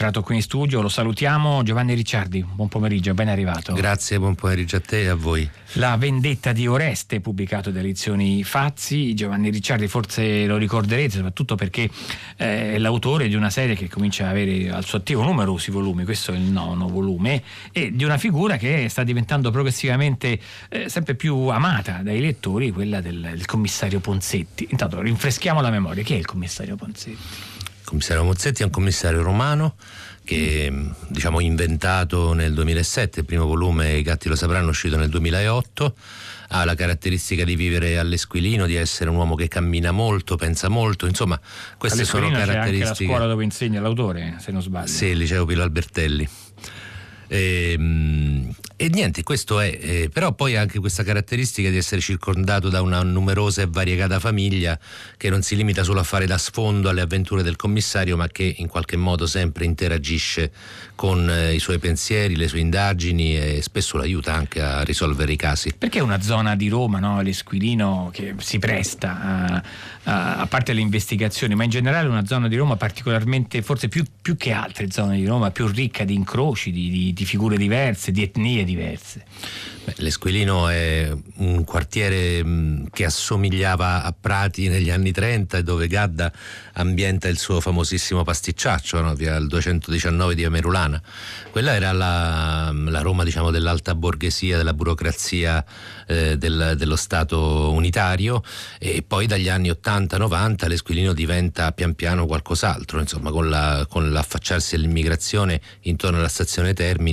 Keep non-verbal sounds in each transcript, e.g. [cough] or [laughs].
entrato qui in studio, lo salutiamo. Giovanni Ricciardi, buon pomeriggio, ben arrivato. Grazie, buon pomeriggio a te e a voi. La vendetta di Oreste, pubblicato da edizioni Fazzi. Giovanni Ricciardi forse lo ricorderete, soprattutto perché eh, è l'autore di una serie che comincia ad avere al suo attivo numerosi volumi, questo è il nono volume, e di una figura che sta diventando progressivamente eh, sempre più amata dai lettori, quella del, del commissario Ponzetti. Intanto rinfreschiamo la memoria, chi è il commissario Ponzetti? Commissario Mozzetti è un commissario romano che diciamo inventato nel 2007, il primo volume I gatti lo sapranno uscito nel 2008 ha la caratteristica di vivere all'esquilino, di essere un uomo che cammina molto, pensa molto, insomma queste sono caratteristiche. C'è anche la scuola dove insegna l'autore, se non sbaglio. Sì, il liceo Pilo Albertelli. E, ehm, e niente, questo è, eh, però poi anche questa caratteristica di essere circondato da una numerosa e variegata famiglia che non si limita solo a fare da sfondo alle avventure del commissario, ma che in qualche modo sempre interagisce con eh, i suoi pensieri, le sue indagini e spesso lo aiuta anche a risolvere i casi. Perché è una zona di Roma, no? l'Esquilino, che si presta a, a, a, parte le investigazioni, ma in generale una zona di Roma particolarmente, forse più, più che altre zone di Roma, più ricca di incroci, di, di, di figure diverse, di etnie diverse. Beh, L'Esquilino è un quartiere mm, che assomigliava a Prati negli anni 30 dove Gadda ambienta il suo famosissimo pasticciaccio, no? via il 219 di Amerulana. Quella era la, la Roma diciamo, dell'alta borghesia, della burocrazia eh, del, dello Stato unitario e poi dagli anni 80-90 l'Esquilino diventa pian piano qualcos'altro, insomma con, la, con l'affacciarsi all'immigrazione intorno alla stazione Termini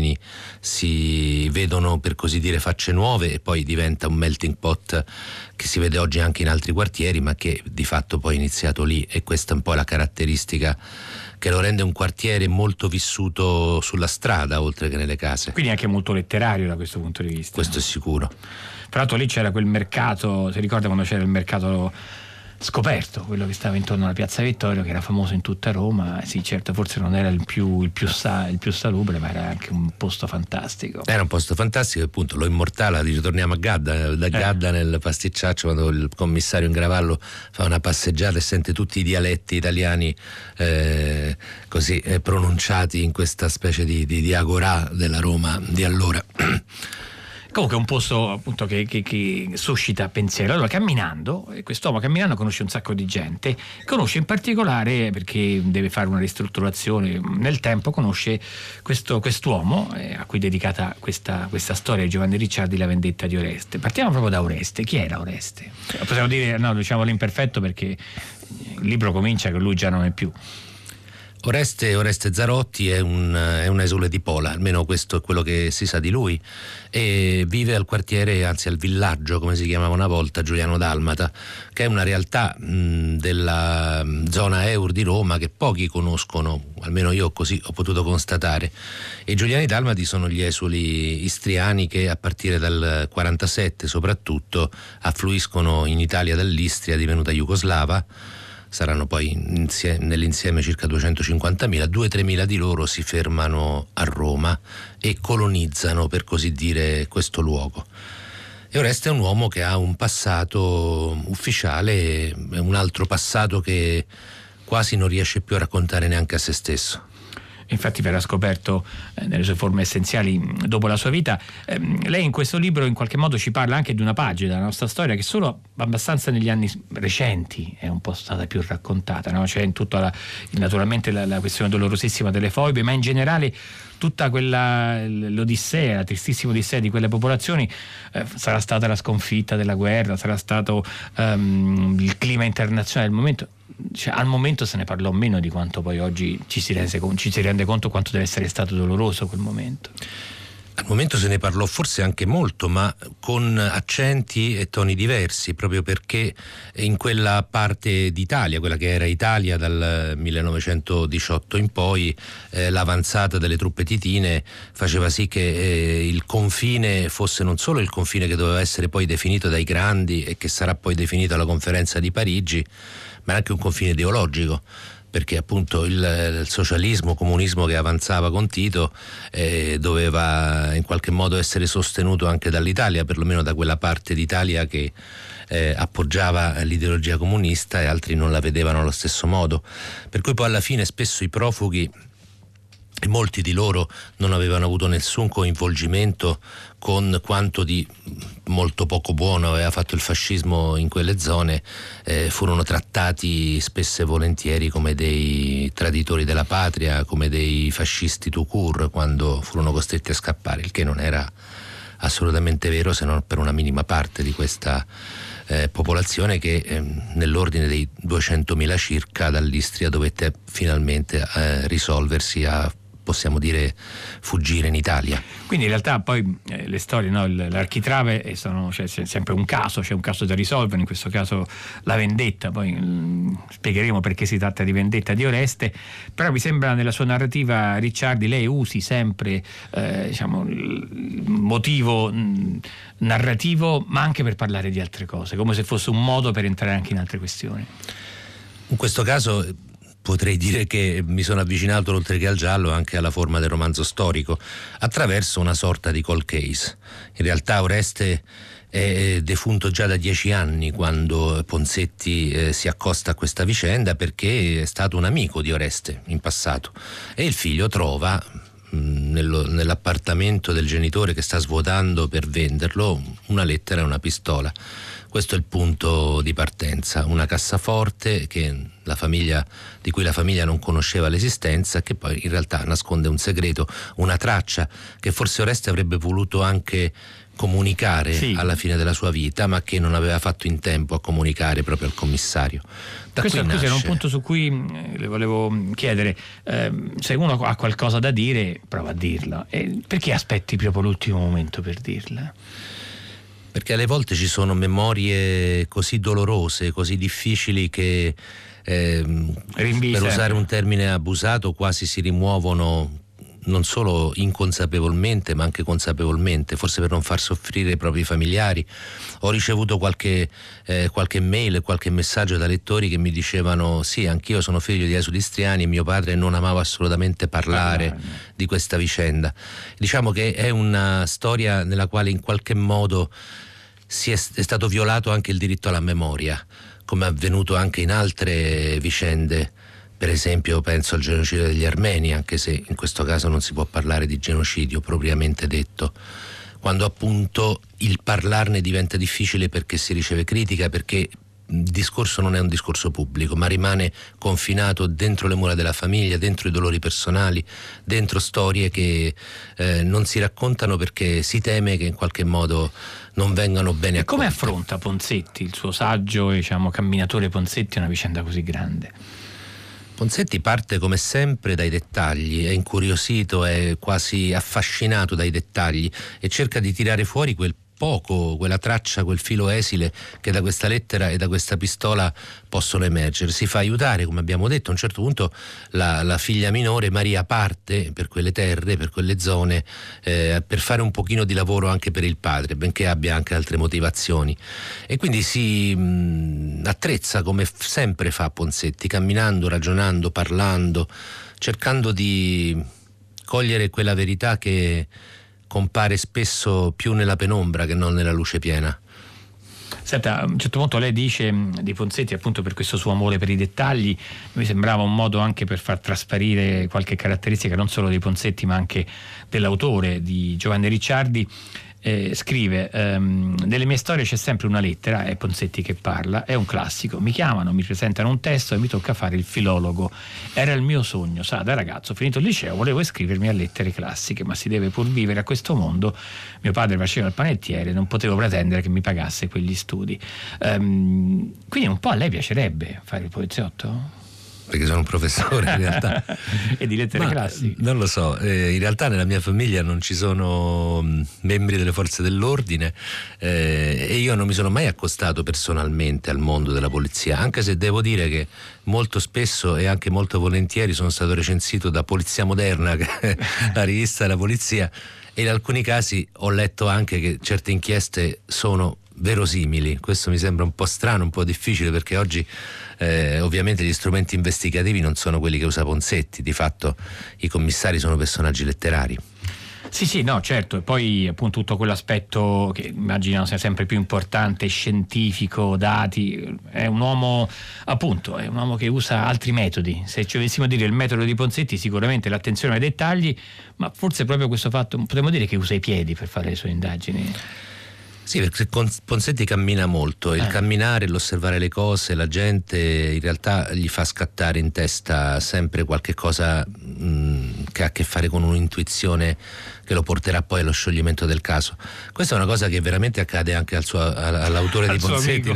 si vedono per così dire facce nuove e poi diventa un melting pot che si vede oggi anche in altri quartieri ma che di fatto poi è iniziato lì e questa è un po' la caratteristica che lo rende un quartiere molto vissuto sulla strada oltre che nelle case. Quindi anche molto letterario da questo punto di vista. Questo è sicuro. Tra l'altro lì c'era quel mercato, si ricorda quando c'era il mercato scoperto, quello che stava intorno alla Piazza Vittorio, che era famoso in tutta Roma. Sì, certo, forse non era il più, il più, sa, il più salubre, ma era anche un posto fantastico. Era un posto fantastico, appunto, lo immortala, dice torniamo a Gadda, da eh. Gadda nel pasticciaccio, quando il commissario in Gravallo fa una passeggiata e sente tutti i dialetti italiani eh, così eh, pronunciati in questa specie di, di, di agorà della Roma di allora. [clears throat] Comunque è un posto appunto che, che, che suscita pensiero. Allora camminando, quest'uomo camminando conosce un sacco di gente, conosce in particolare perché deve fare una ristrutturazione nel tempo, conosce questo, quest'uomo eh, a cui è dedicata questa, questa, storia di Giovanni Ricciardi, La vendetta di Oreste. Partiamo proprio da Oreste. Chi era Oreste? Possiamo dire, no, diciamo l'imperfetto perché il libro comincia che lui già non è più. Oreste, Oreste Zarotti è un, è un, esule di Pola, almeno questo è quello che si sa di lui, e vive al quartiere, anzi al villaggio, come si chiamava una volta, Giuliano Dalmata, che è una realtà mh, della zona Eur di Roma che pochi conoscono, almeno io così ho potuto constatare. I Giuliani Dalmati sono gli esuli istriani che a partire dal 47 soprattutto affluiscono in Italia dall'Istria divenuta jugoslava saranno poi insie- nell'insieme circa 250.000, 2-3.000 di loro si fermano a Roma e colonizzano per così dire questo luogo. E Oreste è un uomo che ha un passato ufficiale un altro passato che quasi non riesce più a raccontare neanche a se stesso infatti verrà scoperto eh, nelle sue forme essenziali dopo la sua vita. Eh, lei in questo libro in qualche modo ci parla anche di una pagina della nostra storia che solo abbastanza negli anni recenti è un po' stata più raccontata, no? c'è in tutta la, naturalmente la, la questione dolorosissima delle foibe, ma in generale tutta quella l'odissea, la tristissima odissea di quelle popolazioni eh, sarà stata la sconfitta della guerra, sarà stato um, il clima internazionale del momento cioè, al momento se ne parlò meno di quanto poi oggi ci si, rese, ci si rende conto quanto deve essere stato doloroso quel momento. Al momento se ne parlò forse anche molto, ma con accenti e toni diversi, proprio perché in quella parte d'Italia, quella che era Italia dal 1918 in poi, eh, l'avanzata delle truppe titine faceva sì che eh, il confine fosse non solo il confine che doveva essere poi definito dai grandi e che sarà poi definito alla conferenza di Parigi, ma anche un confine ideologico perché appunto il, il socialismo, comunismo che avanzava con Tito eh, doveva in qualche modo essere sostenuto anche dall'Italia, perlomeno da quella parte d'Italia che eh, appoggiava l'ideologia comunista e altri non la vedevano allo stesso modo. Per cui poi alla fine spesso i profughi molti di loro non avevano avuto nessun coinvolgimento con quanto di molto poco buono aveva fatto il fascismo in quelle zone, eh, furono trattati spesso e volentieri come dei traditori della patria, come dei fascisti tout court quando furono costretti a scappare, il che non era assolutamente vero se non per una minima parte di questa eh, popolazione che eh, nell'ordine dei 200.000 circa dall'Istria dovette finalmente eh, risolversi a possiamo dire fuggire in Italia. Quindi in realtà poi eh, le storie, no? l'architrave sono, cioè, c'è sempre un caso, c'è un caso da risolvere, in questo caso la vendetta, poi mh, mm, spiegheremo perché si tratta di vendetta di Oreste, però mi sembra nella sua narrativa Ricciardi lei usi sempre eh, diciamo, il motivo mh, mm, narrativo ma anche per parlare di altre cose, come se fosse un modo per entrare anche in altre questioni. In questo caso potrei dire che mi sono avvicinato oltre che al giallo anche alla forma del romanzo storico, attraverso una sorta di cold case. In realtà Oreste è defunto già da dieci anni quando Ponsetti eh, si accosta a questa vicenda perché è stato un amico di Oreste in passato e il figlio trova mm, nell'appartamento del genitore che sta svuotando per venderlo una lettera e una pistola questo è il punto di partenza, una cassaforte famiglia, di cui la famiglia non conosceva l'esistenza, che poi in realtà nasconde un segreto, una traccia che forse Oreste avrebbe voluto anche comunicare sì. alla fine della sua vita, ma che non aveva fatto in tempo a comunicare proprio al commissario. Da questo, questo era un punto su cui eh, le volevo chiedere, eh, se uno ha qualcosa da dire, prova a dirla. E perché aspetti proprio l'ultimo momento per dirla? Perché alle volte ci sono memorie così dolorose, così difficili che eh, per usare un termine abusato quasi si rimuovono non solo inconsapevolmente ma anche consapevolmente, forse per non far soffrire i propri familiari. Ho ricevuto qualche, eh, qualche mail, qualche messaggio da lettori che mi dicevano sì, anch'io sono figlio di esudistriani e mio padre non amava assolutamente parlare ah, di questa vicenda. Diciamo che è una storia nella quale in qualche modo è, è stato violato anche il diritto alla memoria, come è avvenuto anche in altre vicende. Per esempio penso al genocidio degli armeni, anche se in questo caso non si può parlare di genocidio propriamente detto, quando appunto il parlarne diventa difficile perché si riceve critica, perché discorso non è un discorso pubblico, ma rimane confinato dentro le mura della famiglia, dentro i dolori personali, dentro storie che eh, non si raccontano perché si teme che in qualche modo non vengano bene accolte. Come affronta Ponzetti, il suo saggio diciamo, camminatore Ponzetti, una vicenda così grande? Ponzetti parte come sempre dai dettagli, è incuriosito, è quasi affascinato dai dettagli e cerca di tirare fuori quel poco quella traccia, quel filo esile che da questa lettera e da questa pistola possono emergere. Si fa aiutare, come abbiamo detto, a un certo punto la, la figlia minore Maria parte per quelle terre, per quelle zone, eh, per fare un pochino di lavoro anche per il padre, benché abbia anche altre motivazioni. E quindi si mh, attrezza come sempre fa Ponsetti, camminando, ragionando, parlando, cercando di cogliere quella verità che compare spesso più nella penombra che non nella luce piena. Senta, a un certo punto lei dice di Ponzetti appunto per questo suo amore per i dettagli, mi sembrava un modo anche per far trasparire qualche caratteristica non solo di Ponzetti ma anche dell'autore di Giovanni Ricciardi eh, scrive ehm, nelle mie storie c'è sempre una lettera è Ponzetti che parla è un classico. Mi chiamano mi presentano un testo e mi tocca fare il filologo. Era il mio sogno sa da ragazzo finito il liceo volevo iscrivermi a lettere classiche ma si deve pur vivere a questo mondo. Mio padre faceva il panettiere non potevo pretendere che mi pagasse quegli studi. Ehm, quindi un po' a lei piacerebbe fare il poliziotto? Perché sono un professore in realtà. [laughs] e di lettere Ma, classiche? Non lo so, eh, in realtà nella mia famiglia non ci sono mm, membri delle forze dell'ordine eh, e io non mi sono mai accostato personalmente al mondo della polizia, anche se devo dire che molto spesso e anche molto volentieri sono stato recensito da Polizia Moderna, [laughs] che è la rivista della polizia, e in alcuni casi ho letto anche che certe inchieste sono verosimili. Questo mi sembra un po' strano, un po' difficile perché oggi eh, ovviamente gli strumenti investigativi non sono quelli che usa Ponsetti, di fatto i commissari sono personaggi letterari. Sì, sì, no, certo, e poi appunto tutto quell'aspetto che immagino sia sempre più importante, scientifico, dati, è un uomo, appunto, è un uomo che usa altri metodi. Se ci dovessimo dire il metodo di Ponsetti, sicuramente l'attenzione ai dettagli, ma forse proprio questo fatto, potremmo dire che usa i piedi per fare le sue indagini. Sì, perché Ponsetti cammina molto, il eh. camminare, l'osservare le cose, la gente in realtà gli fa scattare in testa sempre qualche cosa mh, che ha a che fare con un'intuizione che lo porterà poi allo scioglimento del caso. Questa è una cosa che veramente accade anche al suo, all'autore di Ponsetti,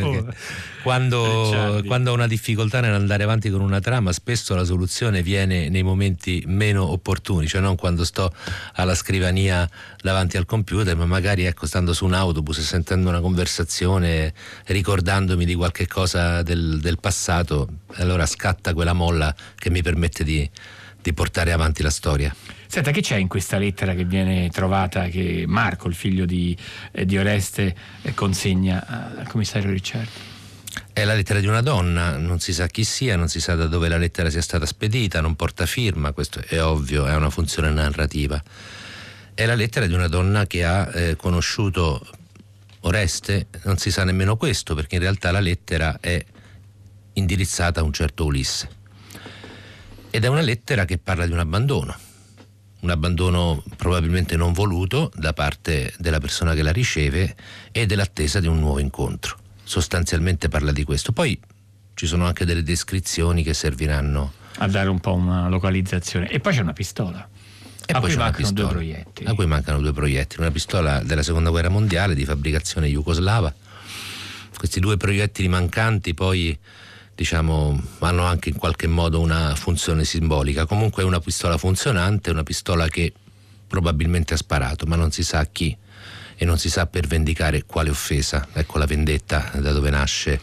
quando, quando ha una difficoltà nell'andare avanti con una trama, spesso la soluzione viene nei momenti meno opportuni, cioè non quando sto alla scrivania davanti al computer, ma magari ecco, stando su un autobus e sentendo una conversazione, ricordandomi di qualche cosa del, del passato, allora scatta quella molla che mi permette di, di portare avanti la storia. Senta, che c'è in questa lettera che viene trovata che Marco, il figlio di, eh, di Oreste, eh, consegna al commissario Ricciardi? È la lettera di una donna, non si sa chi sia, non si sa da dove la lettera sia stata spedita, non porta firma, questo è ovvio, è una funzione narrativa. È la lettera di una donna che ha eh, conosciuto Oreste, non si sa nemmeno questo, perché in realtà la lettera è indirizzata a un certo Ulisse. Ed è una lettera che parla di un abbandono, un abbandono probabilmente non voluto da parte della persona che la riceve e dell'attesa di un nuovo incontro. Sostanzialmente parla di questo. Poi ci sono anche delle descrizioni che serviranno a dare un po' una localizzazione. E poi c'è una pistola. E a cui mancano pistola, due proiettili. A cui mancano due proiettili. Una pistola della seconda guerra mondiale di fabbricazione jugoslava. Questi due proiettili mancanti poi diciamo, hanno anche in qualche modo una funzione simbolica. Comunque è una pistola funzionante, una pistola che probabilmente ha sparato, ma non si sa chi e non si sa per vendicare quale offesa. Ecco la vendetta da dove nasce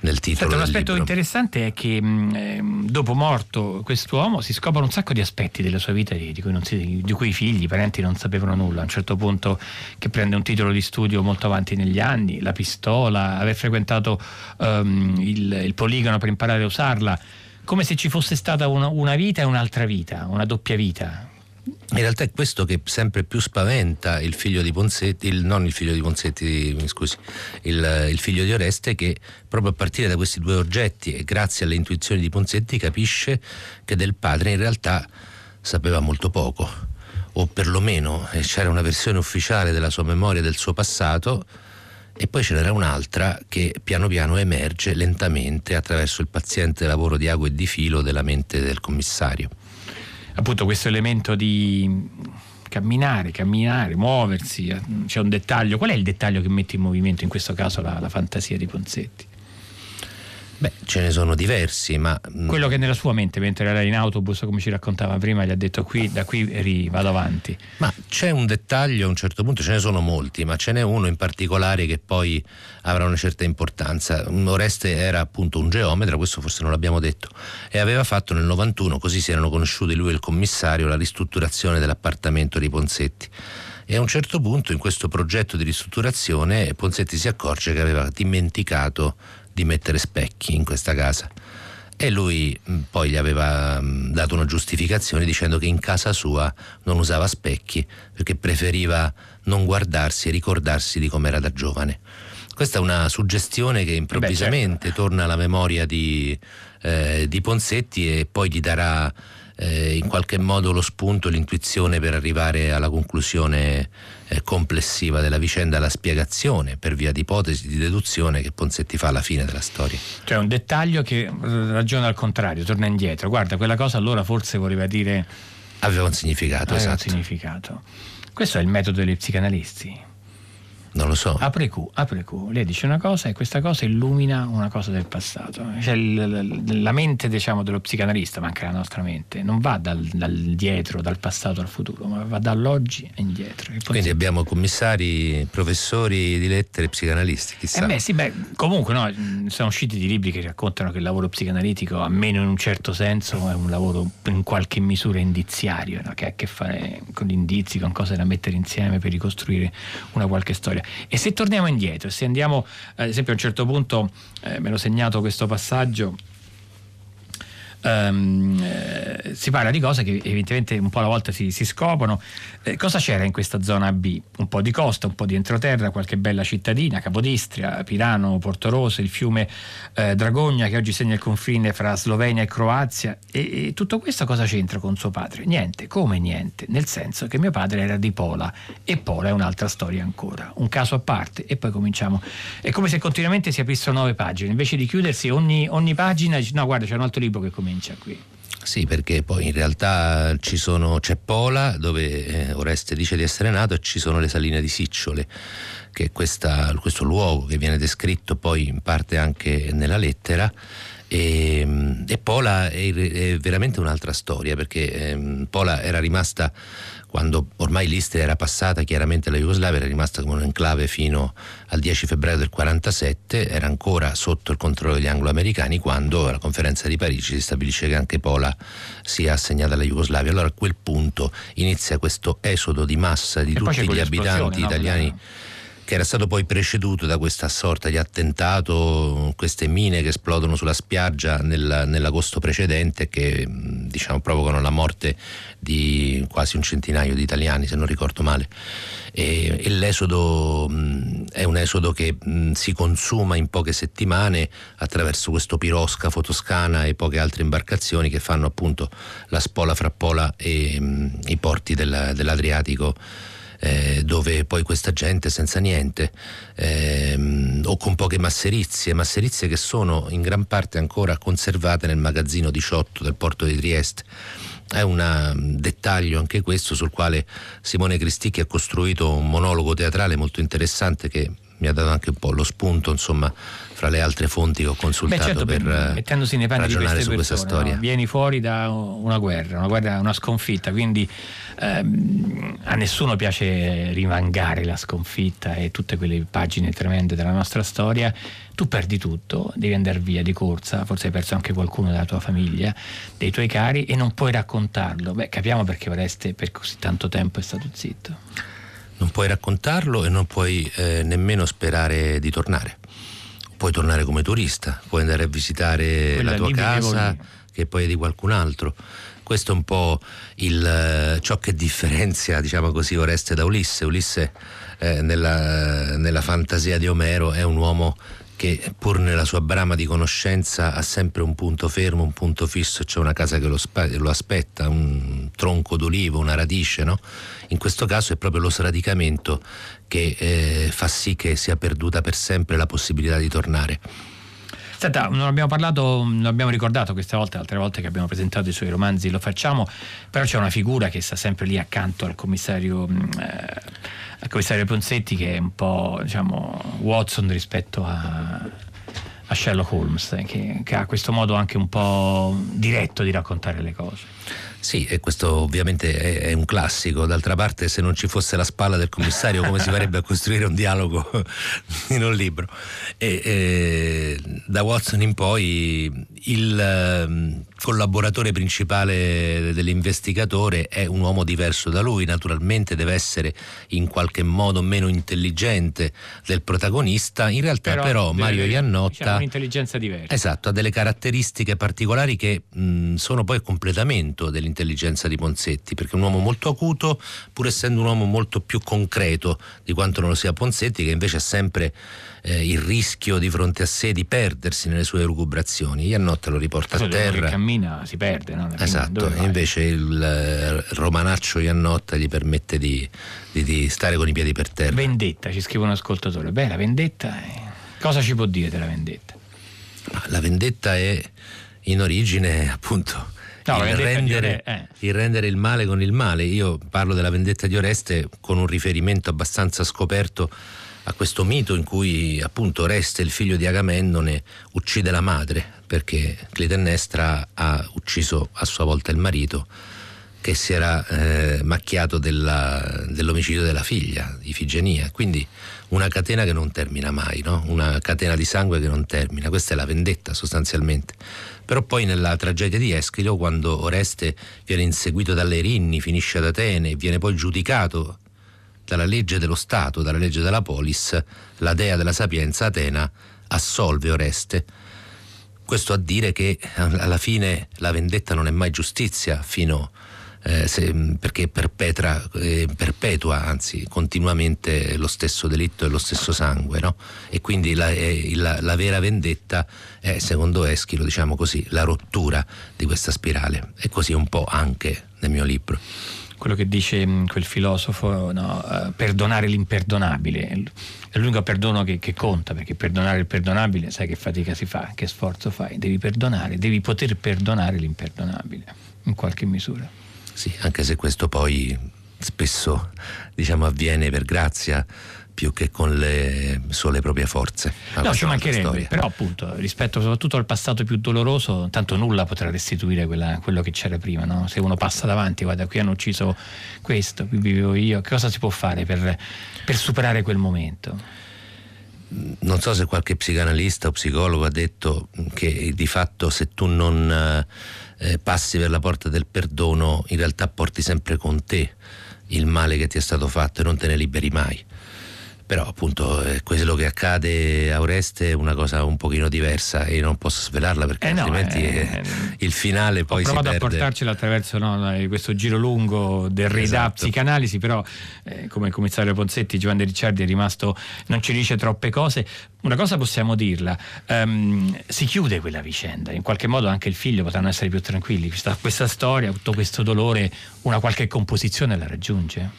nel titolo. Senta, un aspetto libro. interessante è che mh, ehm, dopo morto quest'uomo si scoprono un sacco di aspetti della sua vita di, di, cui si, di, cui i figli, i parenti non sapevano nulla. A un certo punto che prende un titolo di studio molto avanti negli anni, la pistola, aver frequentato um, il, il poligono per imparare a usarla, come se ci fosse stata una, una vita e un'altra vita, una doppia vita in realtà è questo che sempre più spaventa il figlio di Ponsetti, il, non il figlio di Ponsetti, scusi, il, il, figlio di Oreste, che proprio a partire da questi due oggetti e grazie alle intuizioni di Ponsetti capisce che del padre in realtà sapeva molto poco, o perlomeno eh, c'era una versione ufficiale della sua memoria del suo passato e poi ce n'era un'altra che piano piano emerge lentamente attraverso il paziente lavoro di ago e di filo della mente del commissario appunto questo elemento di camminare, camminare, muoversi, c'è un dettaglio. Qual è il dettaglio che mette in movimento in questo caso la, la fantasia di Ponsetti? Beh, ce ne sono diversi, ma... Mm, Quello che nella sua mente, mentre era in autobus, come ci raccontava prima, gli ha detto qui, da qui ri, vado avanti. Ma c'è un dettaglio a un certo punto, ce ne sono molti, ma ce n'è uno in particolare che poi avrà una certa importanza. Oreste era appunto un geometra, questo forse non l'abbiamo detto, e aveva fatto nel 91, così si erano conosciuti lui e il commissario, la ristrutturazione dell'appartamento di Ponsetti. E a un certo punto in questo progetto di ristrutturazione Ponsetti si accorge che aveva dimenticato di mettere specchi in questa casa. E lui mm, poi gli aveva mm, dato una giustificazione dicendo che in casa sua non usava specchi perché preferiva non guardarsi e ricordarsi di com'era da giovane. Questa è una suggestione che improvvisamente Beh, certo. torna alla memoria di, eh, di Ponsetti e poi gli darà eh, in qualche modo lo spunto, l'intuizione per arrivare alla conclusione eh, complessiva della vicenda, la spiegazione per via di ipotesi di deduzione che Ponsetti fa alla fine della storia. Cioè un dettaglio che ragiona al contrario, torna indietro. Guarda, quella cosa allora forse voleva dire... Aveva un significato, aveva esatto. un significato. Questo è il metodo degli psicanalisti. Non lo so. Apre Q, apre Q. Lei dice una cosa e questa cosa illumina una cosa del passato. Cioè, la mente diciamo, dello psicanalista, ma anche la nostra mente, non va dal, dal, dietro, dal passato al futuro, ma va dall'oggi e indietro. E Quindi abbiamo commissari, professori di lettere, psicanalisti, chissà. Eh beh, sì, beh, comunque no, sono usciti di libri che raccontano che il lavoro psicanalitico, almeno in un certo senso, è un lavoro in qualche misura indiziario, no? che ha a che fare con gli indizi, con cose da mettere insieme per ricostruire una qualche storia. E se torniamo indietro, se andiamo, ad esempio a un certo punto, eh, me l'ho segnato questo passaggio, Um, eh, si parla di cose che evidentemente un po' alla volta si, si scoprono. Eh, cosa c'era in questa zona B? Un po' di costa, un po' di entroterra, qualche bella cittadina, Capodistria, Pirano, Portorosa, il fiume eh, Dragogna che oggi segna il confine fra Slovenia e Croazia. E, e, tutto questo cosa c'entra con suo padre? Niente, come niente, nel senso che mio padre era di Pola e Pola è un'altra storia ancora, un caso a parte e poi cominciamo. È come se continuamente si aprissero nuove pagine, invece di chiudersi ogni, ogni pagina, no guarda c'è un altro libro che comincia qui. Sì, perché poi in realtà sono, c'è Pola, dove eh, Oreste dice di essere nato, e ci sono le saline di Sicciole, che è questa, questo luogo che viene descritto poi in parte anche nella lettera. E, e Pola è, è, veramente un'altra storia, perché eh, Pola era rimasta quando ormai l'Istria era passata, chiaramente la Jugoslavia era rimasta come un enclave fino al 10 febbraio del 47, era ancora sotto il controllo degli anglo-americani quando alla conferenza di Parigi si stabilisce che anche Pola sia assegnata alla Jugoslavia. Allora a quel punto inizia questo esodo di massa di e tutti gli abitanti no? italiani che era stato poi preceduto da questa sorta di attentato, queste mine che esplodono sulla spiaggia nel, nell'agosto precedente che diciamo, provocano la morte di quasi un centinaio di italiani, se non ricordo male. E, e l'esodo mh, è un esodo che mh, si consuma in poche settimane attraverso questo piroscafo toscana e poche altre imbarcazioni che fanno appunto la spola fra Pola e mh, i porti del, dell'Adriatico eh, dove poi questa gente senza niente ehm, o con poche masserizie, masserizie che sono in gran parte ancora conservate nel magazzino 18 del porto di Trieste. È un mm, dettaglio anche questo sul quale Simone Cristicchi ha costruito un monologo teatrale molto interessante che mi ha dato anche un po' lo spunto, insomma, fra le altre fonti che ho consultato Beh, certo, per, per mettendosi nei panni ragionare su persone, questa storia. No? Vieni fuori da una guerra, una guerra, una sconfitta, quindi ehm, a nessuno piace rimangare la sconfitta e tutte quelle pagine tremende della nostra storia. Tu perdi tutto, devi andare via di corsa, forse hai perso anche qualcuno della tua famiglia, dei tuoi cari e non puoi raccontarlo. Beh, capiamo perché Oreste per così tanto tempo è stato zitto. Non puoi raccontarlo e non puoi eh, nemmeno sperare di tornare. Puoi tornare come turista, puoi andare a visitare Quella la tua casa che poi è di qualcun altro. Questo è un po' il, eh, ciò che differenzia, diciamo così, Oreste da Ulisse. Ulisse eh, nella, nella fantasia di Omero è un uomo che pur nella sua brama di conoscenza ha sempre un punto fermo, un punto fisso, c'è una casa che lo, spa- lo aspetta, un tronco d'olivo, una radice, no? In questo caso è proprio lo sradicamento che eh, fa sì che sia perduta per sempre la possibilità di tornare. Senta, non abbiamo parlato, non abbiamo ricordato queste volte, altre volte che abbiamo presentato i suoi romanzi lo facciamo, però c'è una figura che sta sempre lì accanto al commissario, eh, al commissario Ponsetti che è un po' diciamo, Watson rispetto a, a Sherlock Holmes, che, che ha questo modo anche un po' diretto di raccontare le cose. Sì, e questo ovviamente è, è, un classico. D'altra parte, se non ci fosse la spalla del commissario, come si farebbe a costruire un dialogo [laughs] in un libro? E, e, da Watson in poi il um, collaboratore principale dell'investigatore è un uomo diverso da lui, naturalmente deve essere in qualche modo meno intelligente del protagonista. In realtà, però, però Mario Iannotta diciamo, un'intelligenza diversa. Esatto, ha delle caratteristiche particolari che mh, sono poi completamento dell'intelligenza di Ponsetti, perché è un uomo molto acuto, pur essendo un uomo molto più concreto di quanto non lo sia Ponsetti, che invece ha sempre eh, il rischio di fronte a sé di perdersi nelle sue elucubrazioni. Iannotta lo riporta a terra. Cammina si perde, no? Esatto, invece il eh, romanaccio Iannotta gli permette di, di, di, stare con i piedi per terra. Vendetta, ci scrive un ascoltatore. Beh, la vendetta, è... cosa ci può dire della vendetta? La vendetta è in origine appunto no, il, rendere, eh. il, rendere, il male con il male. Io parlo della vendetta di Oreste con un riferimento abbastanza scoperto a questo mito in cui appunto Oreste, il figlio di Agamennone, uccide la madre perché Clitennestra ha ucciso a sua volta il marito che si era eh, macchiato della, dell'omicidio della figlia, Ifigenia. Quindi una catena che non termina mai, no? una catena di sangue che non termina. Questa è la vendetta sostanzialmente. Però poi nella tragedia di Eschilo, quando Oreste viene inseguito dalle Rinni, finisce ad Atene e viene poi giudicato dalla legge dello Stato, dalla legge della polis, la dea della sapienza Atena assolve Oreste questo a dire che alla fine la vendetta non è mai giustizia fino eh, se, perché perpetra, eh, perpetua anzi continuamente lo stesso delitto e lo stesso sangue no? e quindi la, eh, la, la, vera vendetta è secondo Eschilo diciamo così la rottura di questa spirale e così un po' anche nel mio libro quello che dice mm, quel filosofo, no? uh, perdonare l'imperdonabile. È l'unico perdono che, che, conta, perché perdonare il perdonabile, sai che fatica si fa, che sforzo fai. Devi perdonare, devi poter perdonare l'imperdonabile, in qualche misura. Sì, anche se questo poi spesso diciamo, avviene per grazia più che con le sole proprie forze. No, ci mancherebbe, però appunto rispetto soprattutto al passato più doloroso, tanto nulla potrà restituire quella, quello che c'era prima. No? Se uno passa davanti, guarda, qui hanno ucciso questo, qui vivevo io, che cosa si può fare per, per superare quel momento? Non so se qualche psicanalista o psicologo ha detto che di fatto se tu non eh, passi per la porta del perdono, in realtà porti sempre con te il male che ti è stato fatto e non te ne liberi mai però appunto eh, quello che accade a Oreste è una cosa un pochino diversa e non posso svelarla perché eh no, altrimenti eh, il finale poi si perde. Ho provato a portarcela attraverso no, questo giro lungo del Reda esatto. psicanalisi però eh, come commissario Ponsetti Giovanni Ricciardi è rimasto non ci dice troppe cose una cosa possiamo dirla, um, si chiude quella vicenda, in qualche modo anche il figlio potranno essere più tranquilli, questa, questa, storia, tutto questo dolore, una qualche composizione la raggiunge?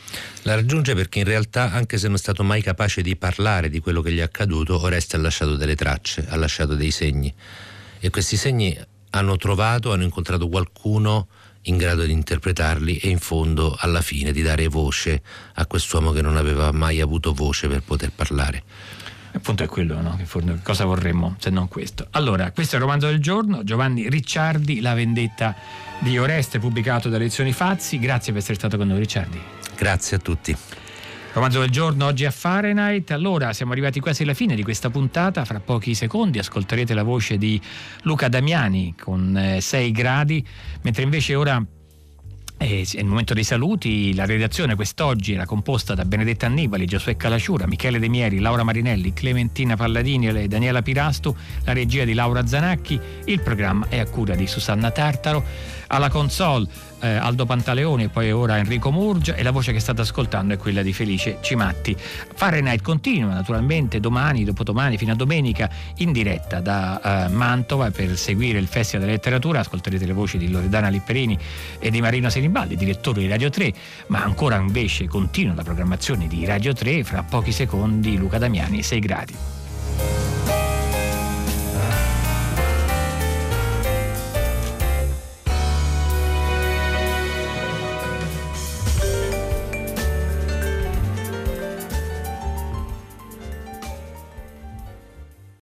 La raggiunge perché in realtà anche se non è stato mai capace di parlare di quello che gli è accaduto, Oreste ha lasciato delle tracce, ha lasciato dei segni e questi segni hanno trovato, hanno incontrato qualcuno in grado di interpretarli e in fondo alla fine di dare voce a quest'uomo che non aveva mai avuto voce per poter parlare. Appunto è quello, no? cosa vorremmo se non questo. Allora, questo è il romanzo del giorno, Giovanni Ricciardi, La vendetta di Oreste, pubblicato da Lezioni Fazzi. Grazie per essere stato con noi, Ricciardi. Grazie a tutti. Romanzo del giorno oggi a Fahrenheit. Allora, siamo arrivati quasi alla fine di questa puntata. Fra pochi secondi ascolterete la voce di Luca Damiani con 6 eh, gradi, mentre invece ora è il momento dei saluti, la redazione quest'oggi era composta da Benedetta Annibali, Giosuè Calaciura, Michele De Mieri, Laura Marinelli, Clementina Palladini e Daniela Pirastu, la regia di Laura Zanacchi, il programma è a cura di Susanna Tartaro, alla console eh, Aldo Pantaleoni e poi ora Enrico Murgia e la voce che state ascoltando è quella di Felice Cimatti. Fahrenheit continua naturalmente domani, dopodomani, fino a domenica in diretta da eh, Mantova per seguire il Festival della Letteratura. Ascolterete le voci di Loredana Lipperini e di Marino Senibaldi, direttore di Radio 3, ma ancora invece continua la programmazione di Radio 3, fra pochi secondi Luca Damiani, 6 gradi.